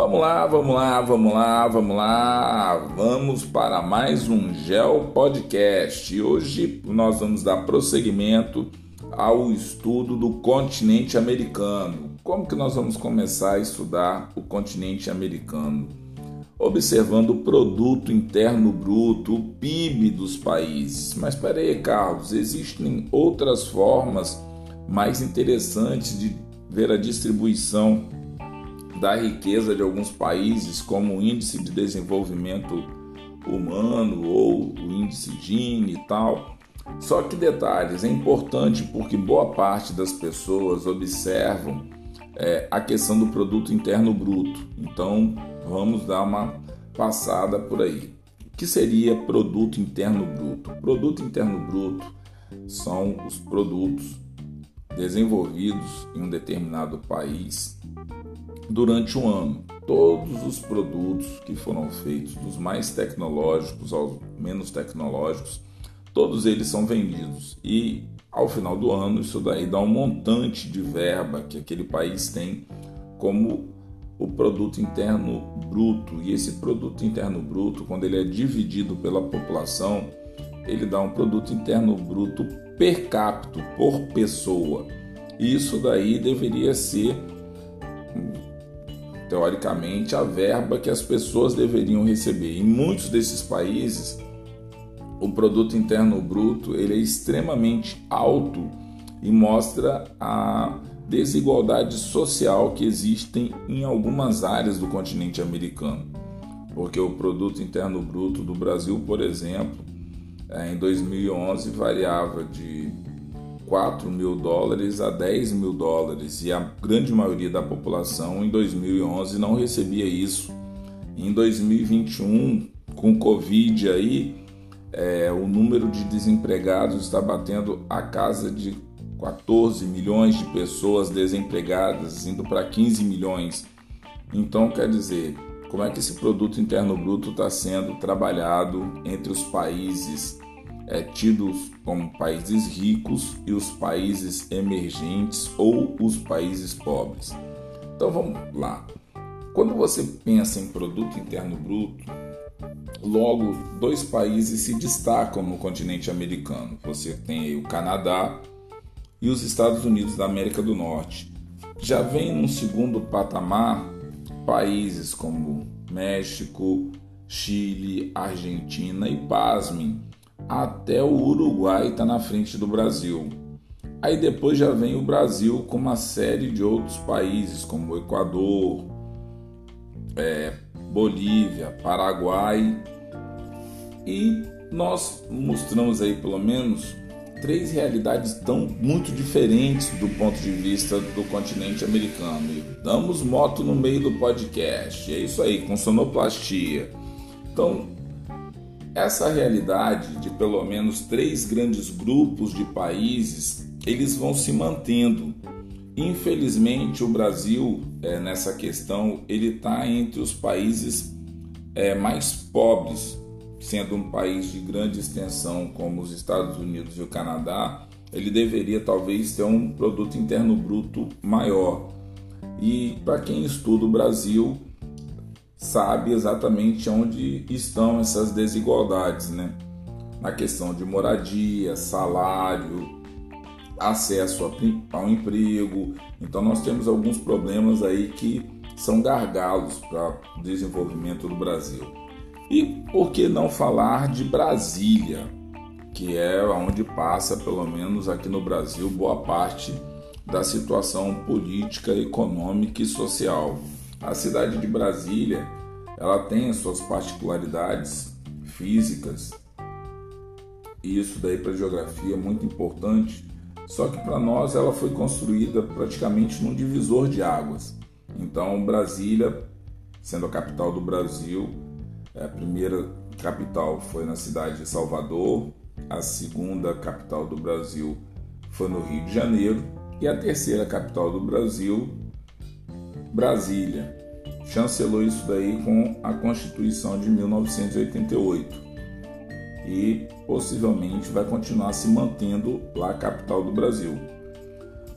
Vamos lá, vamos lá, vamos lá, vamos lá. Vamos para mais um Gel Podcast. Hoje nós vamos dar prosseguimento ao estudo do continente americano. Como que nós vamos começar a estudar o continente americano? Observando o produto interno bruto, o PIB dos países. Mas espera aí, Carlos, existem outras formas mais interessantes de ver a distribuição da riqueza de alguns países, como o índice de desenvolvimento humano ou o índice Gini e tal. Só que detalhes, é importante porque boa parte das pessoas observam é, a questão do produto interno bruto. Então vamos dar uma passada por aí. O que seria produto interno bruto? Produto interno bruto são os produtos desenvolvidos em um determinado país durante um ano. Todos os produtos que foram feitos, dos mais tecnológicos aos menos tecnológicos, todos eles são vendidos. E ao final do ano, isso daí dá um montante de verba que aquele país tem como o produto interno bruto. E esse produto interno bruto, quando ele é dividido pela população, ele dá um produto interno bruto per capita, por pessoa. Isso daí deveria ser teoricamente, a verba que as pessoas deveriam receber. Em muitos desses países, o produto interno bruto ele é extremamente alto e mostra a desigualdade social que existem em algumas áreas do continente americano. Porque o produto interno bruto do Brasil, por exemplo, é, em 2011 variava de 4 mil dólares a 10 mil dólares e a grande maioria da população em 2011 não recebia isso. Em 2021, com Covid aí, é, o número de desempregados está batendo a casa de 14 milhões de pessoas desempregadas, indo para 15 milhões. Então, quer dizer, como é que esse produto interno bruto está sendo trabalhado entre os países é, tidos como países ricos e os países emergentes ou os países pobres. Então vamos lá. Quando você pensa em produto interno bruto, logo dois países se destacam no continente americano. Você tem o Canadá e os Estados Unidos da América do Norte. Já vem no segundo patamar países como México, Chile, Argentina e pasmem, até o Uruguai está na frente do Brasil. Aí depois já vem o Brasil com uma série de outros países, como Equador, é, Bolívia, Paraguai. E nós mostramos aí pelo menos três realidades tão muito diferentes do ponto de vista do continente americano. E damos moto no meio do podcast. É isso aí, com sonoplastia. Então, essa realidade de pelo menos três grandes grupos de países, eles vão se mantendo. Infelizmente, o Brasil, é, nessa questão, ele está entre os países é, mais pobres, sendo um país de grande extensão como os Estados Unidos e o Canadá, ele deveria talvez ter um produto interno bruto maior. E para quem estuda o Brasil, sabe exatamente onde estão essas desigualdades, né? Na questão de moradia, salário, acesso ao emprego. Então nós temos alguns problemas aí que são gargalos para o desenvolvimento do Brasil. E por que não falar de Brasília, que é onde passa, pelo menos aqui no Brasil, boa parte da situação política, econômica e social. A cidade de Brasília, ela tem as suas particularidades físicas, e isso daí para a geografia é muito importante. Só que para nós ela foi construída praticamente num divisor de águas. Então Brasília, sendo a capital do Brasil, a primeira capital foi na cidade de Salvador, a segunda capital do Brasil foi no Rio de Janeiro e a terceira capital do Brasil, Brasília. Chancelou isso daí com a Constituição de 1988 e possivelmente vai continuar se mantendo lá a capital do Brasil.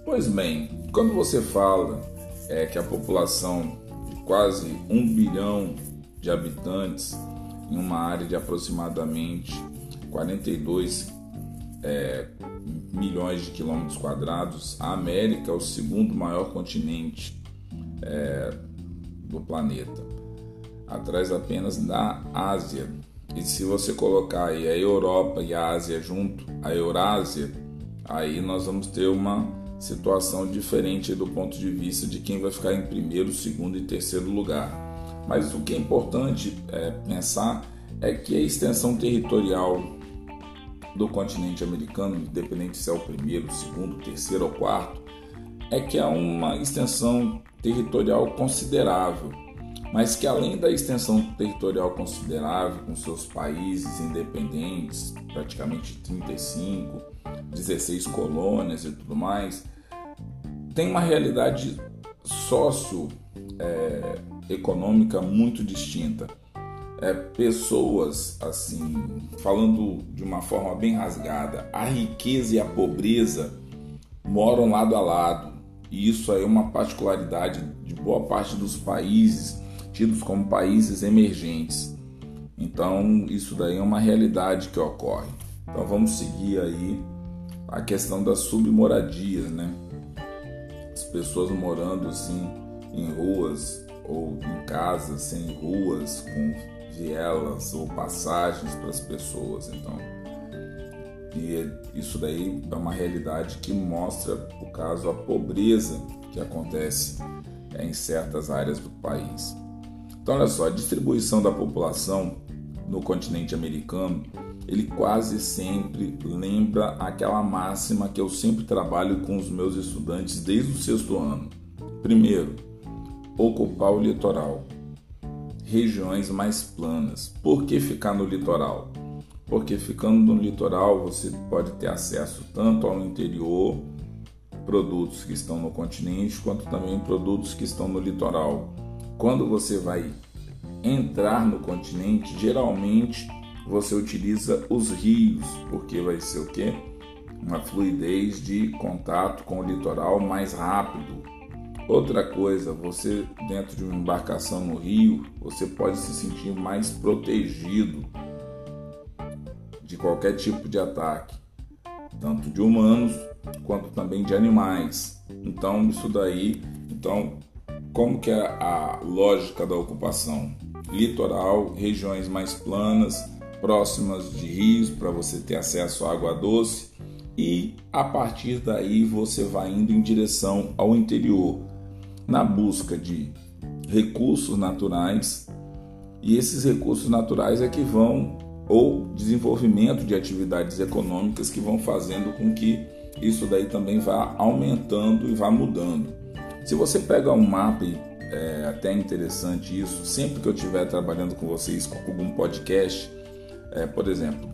Pois bem, quando você fala é, que a população de quase um bilhão de habitantes em uma área de aproximadamente 42 é, milhões de quilômetros quadrados. A América é o segundo maior continente é, do planeta, atrás apenas da Ásia. E se você colocar aí a Europa e a Ásia junto, a Eurásia, aí nós vamos ter uma situação diferente do ponto de vista de quem vai ficar em primeiro, segundo e terceiro lugar. Mas o que é importante é, pensar é que a extensão territorial do continente americano, independente se é o primeiro, segundo, terceiro ou quarto, é que é uma extensão territorial considerável, mas que além da extensão territorial considerável, com seus países independentes, praticamente 35, 16 colônias e tudo mais, tem uma realidade socioeconômica é, muito distinta. É, pessoas, assim, falando de uma forma bem rasgada, a riqueza e a pobreza moram lado a lado. E isso aí é uma particularidade de boa parte dos países tidos como países emergentes. Então, isso daí é uma realidade que ocorre. Então, vamos seguir aí a questão das submoradias, né? As pessoas morando assim em ruas ou em casas sem ruas, com vielas ou passagens para as pessoas. Então, e isso daí é uma realidade que mostra, o caso, a pobreza que acontece é, em certas áreas do país. Então, olha só, a distribuição da população no continente americano, ele quase sempre lembra aquela máxima que eu sempre trabalho com os meus estudantes desde o sexto ano. Primeiro, ocupar o litoral, regiões mais planas. Por que ficar no litoral? Porque ficando no litoral você pode ter acesso tanto ao interior, produtos que estão no continente, quanto também produtos que estão no litoral. Quando você vai entrar no continente, geralmente você utiliza os rios, porque vai ser o quê? Uma fluidez de contato com o litoral mais rápido. Outra coisa, você dentro de uma embarcação no rio, você pode se sentir mais protegido qualquer tipo de ataque, tanto de humanos quanto também de animais. Então, isso daí, então, como que é a lógica da ocupação? Litoral, regiões mais planas, próximas de rios para você ter acesso à água doce e a partir daí você vai indo em direção ao interior na busca de recursos naturais e esses recursos naturais é que vão ou desenvolvimento de atividades econômicas que vão fazendo com que isso daí também vá aumentando e vá mudando. Se você pega um mapa, é até interessante isso, sempre que eu estiver trabalhando com vocês com algum podcast, é, por exemplo,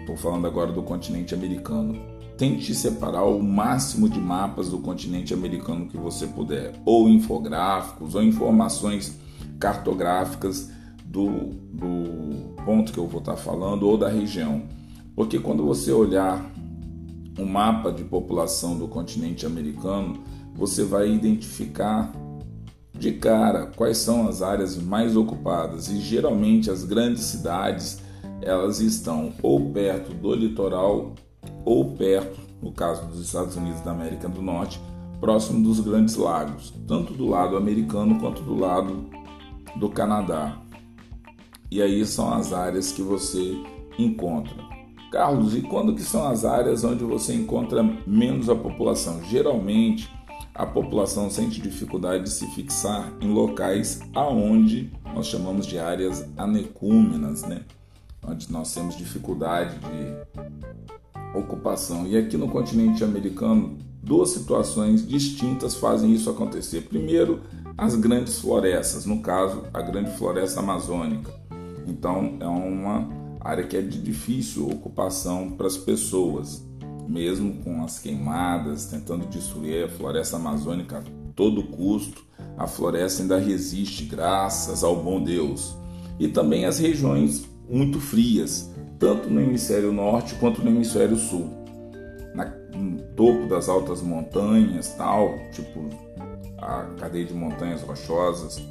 estou falando agora do continente americano, tente separar o máximo de mapas do continente americano que você puder, ou infográficos, ou informações cartográficas do, do ponto que eu vou estar falando, ou da região. Porque quando você olhar um mapa de população do continente americano, você vai identificar de cara quais são as áreas mais ocupadas e geralmente as grandes cidades elas estão ou perto do litoral ou perto, no caso dos Estados Unidos da América do Norte, próximo dos grandes lagos, tanto do lado americano quanto do lado do Canadá. E aí são as áreas que você encontra. Carlos, e quando que são as áreas onde você encontra menos a população? Geralmente a população sente dificuldade de se fixar em locais aonde nós chamamos de áreas anecúmenas, né? Onde nós temos dificuldade de ocupação. E aqui no continente americano, duas situações distintas fazem isso acontecer. Primeiro, as grandes florestas, no caso, a grande floresta amazônica. Então, é uma área que é de difícil ocupação para as pessoas, mesmo com as queimadas, tentando destruir a floresta amazônica a todo custo. A floresta ainda resiste graças ao bom Deus. E também as regiões muito frias, tanto no hemisfério norte quanto no hemisfério sul. Na, no topo das altas montanhas, tal, tipo a cadeia de montanhas rochosas,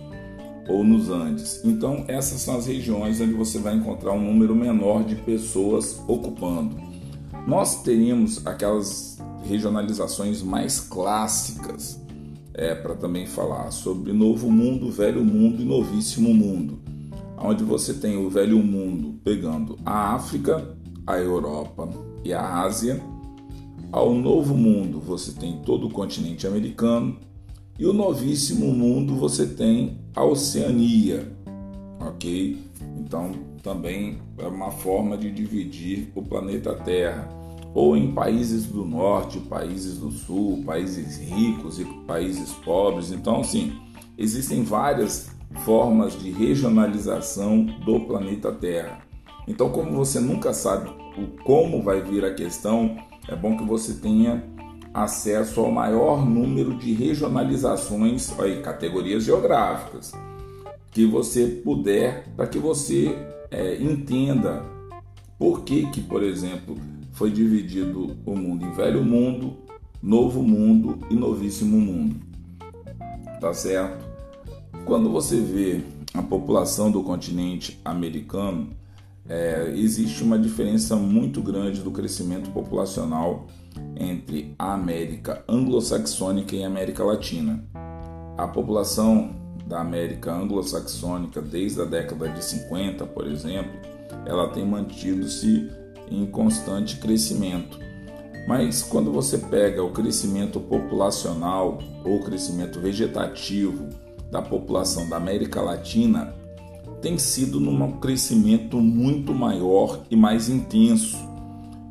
ou nos Andes. Então, essas são as regiões onde você vai encontrar um número menor de pessoas ocupando. Nós teríamos aquelas regionalizações mais clássicas é, para também falar sobre Novo Mundo, Velho Mundo e Novíssimo Mundo, onde você tem o Velho Mundo pegando a África, a Europa e a Ásia. Ao Novo Mundo você tem todo o continente americano e o Novíssimo Mundo você tem a Oceania, ok? Então também é uma forma de dividir o planeta Terra ou em países do norte, países do sul, países ricos e países pobres. Então, assim, existem várias formas de regionalização do planeta Terra. Então, como você nunca sabe o como vai vir a questão, é bom que você tenha acesso ao maior número de regionalizações, aí, categorias geográficas, que você puder, para que você é, entenda por que, que, por exemplo, foi dividido o mundo em velho mundo, novo mundo e novíssimo mundo. Tá certo? Quando você vê a população do continente americano, é, existe uma diferença muito grande do crescimento populacional entre a América anglo-saxônica e a América Latina. A população da América anglo-saxônica, desde a década de 50, por exemplo, ela tem mantido-se em constante crescimento. Mas quando você pega o crescimento populacional ou crescimento vegetativo da população da América Latina, tem sido num crescimento muito maior e mais intenso.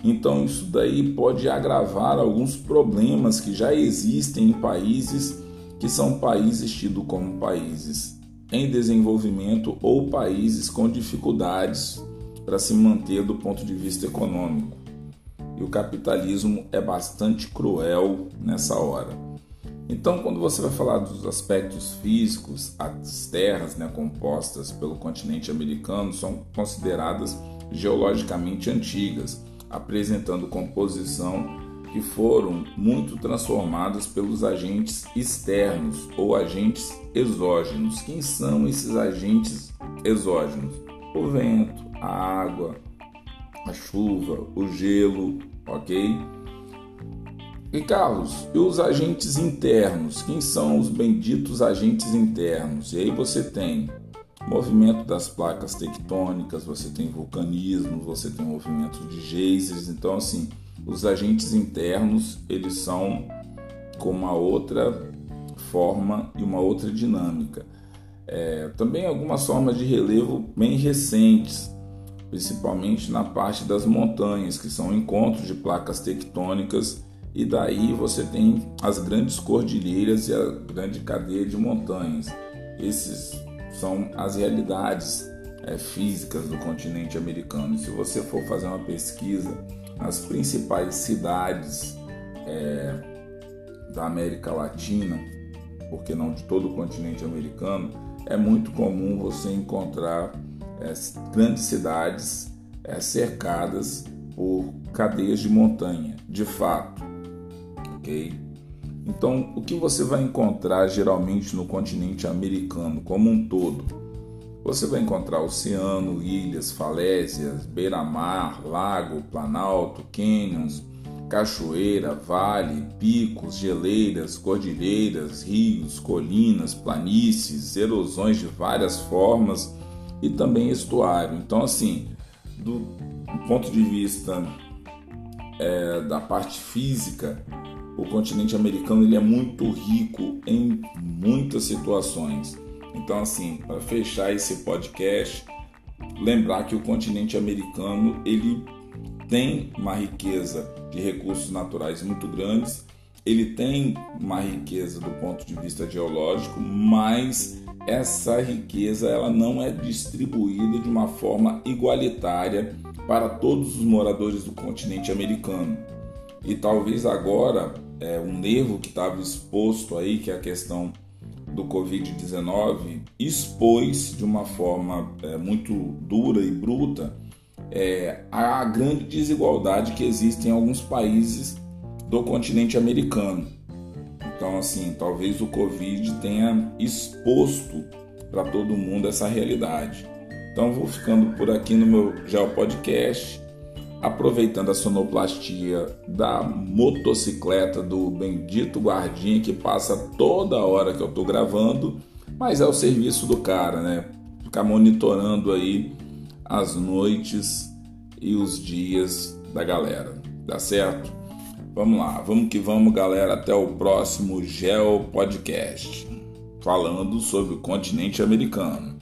Então isso daí pode agravar alguns problemas que já existem em países que são países tidos como países em desenvolvimento ou países com dificuldades para se manter do ponto de vista econômico. E o capitalismo é bastante cruel nessa hora. Então, quando você vai falar dos aspectos físicos, as terras né, compostas pelo continente americano são consideradas geologicamente antigas, apresentando composição que foram muito transformadas pelos agentes externos ou agentes exógenos. Quem são esses agentes exógenos? O vento, a água, a chuva, o gelo, ok? E Carlos, e os agentes internos? Quem são os benditos agentes internos? E aí você tem movimento das placas tectônicas, você tem vulcanismo, você tem movimento de geysers. Então, assim, os agentes internos eles são com uma outra forma e uma outra dinâmica. É, também algumas formas de relevo bem recentes, principalmente na parte das montanhas, que são encontros de placas tectônicas, e daí você tem as grandes cordilheiras e a grande cadeia de montanhas. Esses são as realidades é, físicas do continente americano. E se você for fazer uma pesquisa nas principais cidades é, da América Latina, porque não de todo o continente americano, é muito comum você encontrar é, grandes cidades é, cercadas por cadeias de montanha, de fato, Então, o que você vai encontrar geralmente no continente americano como um todo? Você vai encontrar oceano, ilhas, falésias, beira-mar, lago, planalto, canyons, cachoeira, vale, picos, geleiras, cordilheiras, rios, colinas, planícies, erosões de várias formas e também estuário. Então, assim, do ponto de vista é, da parte física, o continente americano ele é muito rico em muitas situações. Então, assim, para fechar esse podcast, lembrar que o continente americano ele tem uma riqueza de recursos naturais muito grandes, ele tem uma riqueza do ponto de vista geológico, mas essa riqueza ela não é distribuída de uma forma igualitária para todos os moradores do continente americano. E talvez agora é, um erro que estava exposto aí, que é a questão do Covid-19, expôs de uma forma é, muito dura e bruta é, a grande desigualdade que existe em alguns países do continente americano. Então, assim, talvez o Covid tenha exposto para todo mundo essa realidade. Então vou ficando por aqui no meu Geo Podcast, aproveitando a sonoplastia da motocicleta do bendito guardinha que passa toda hora que eu estou gravando, mas é o serviço do cara, né? Ficar monitorando aí as noites e os dias da galera, tá certo? Vamos lá, vamos que vamos, galera. Até o próximo Geo Podcast, falando sobre o continente americano.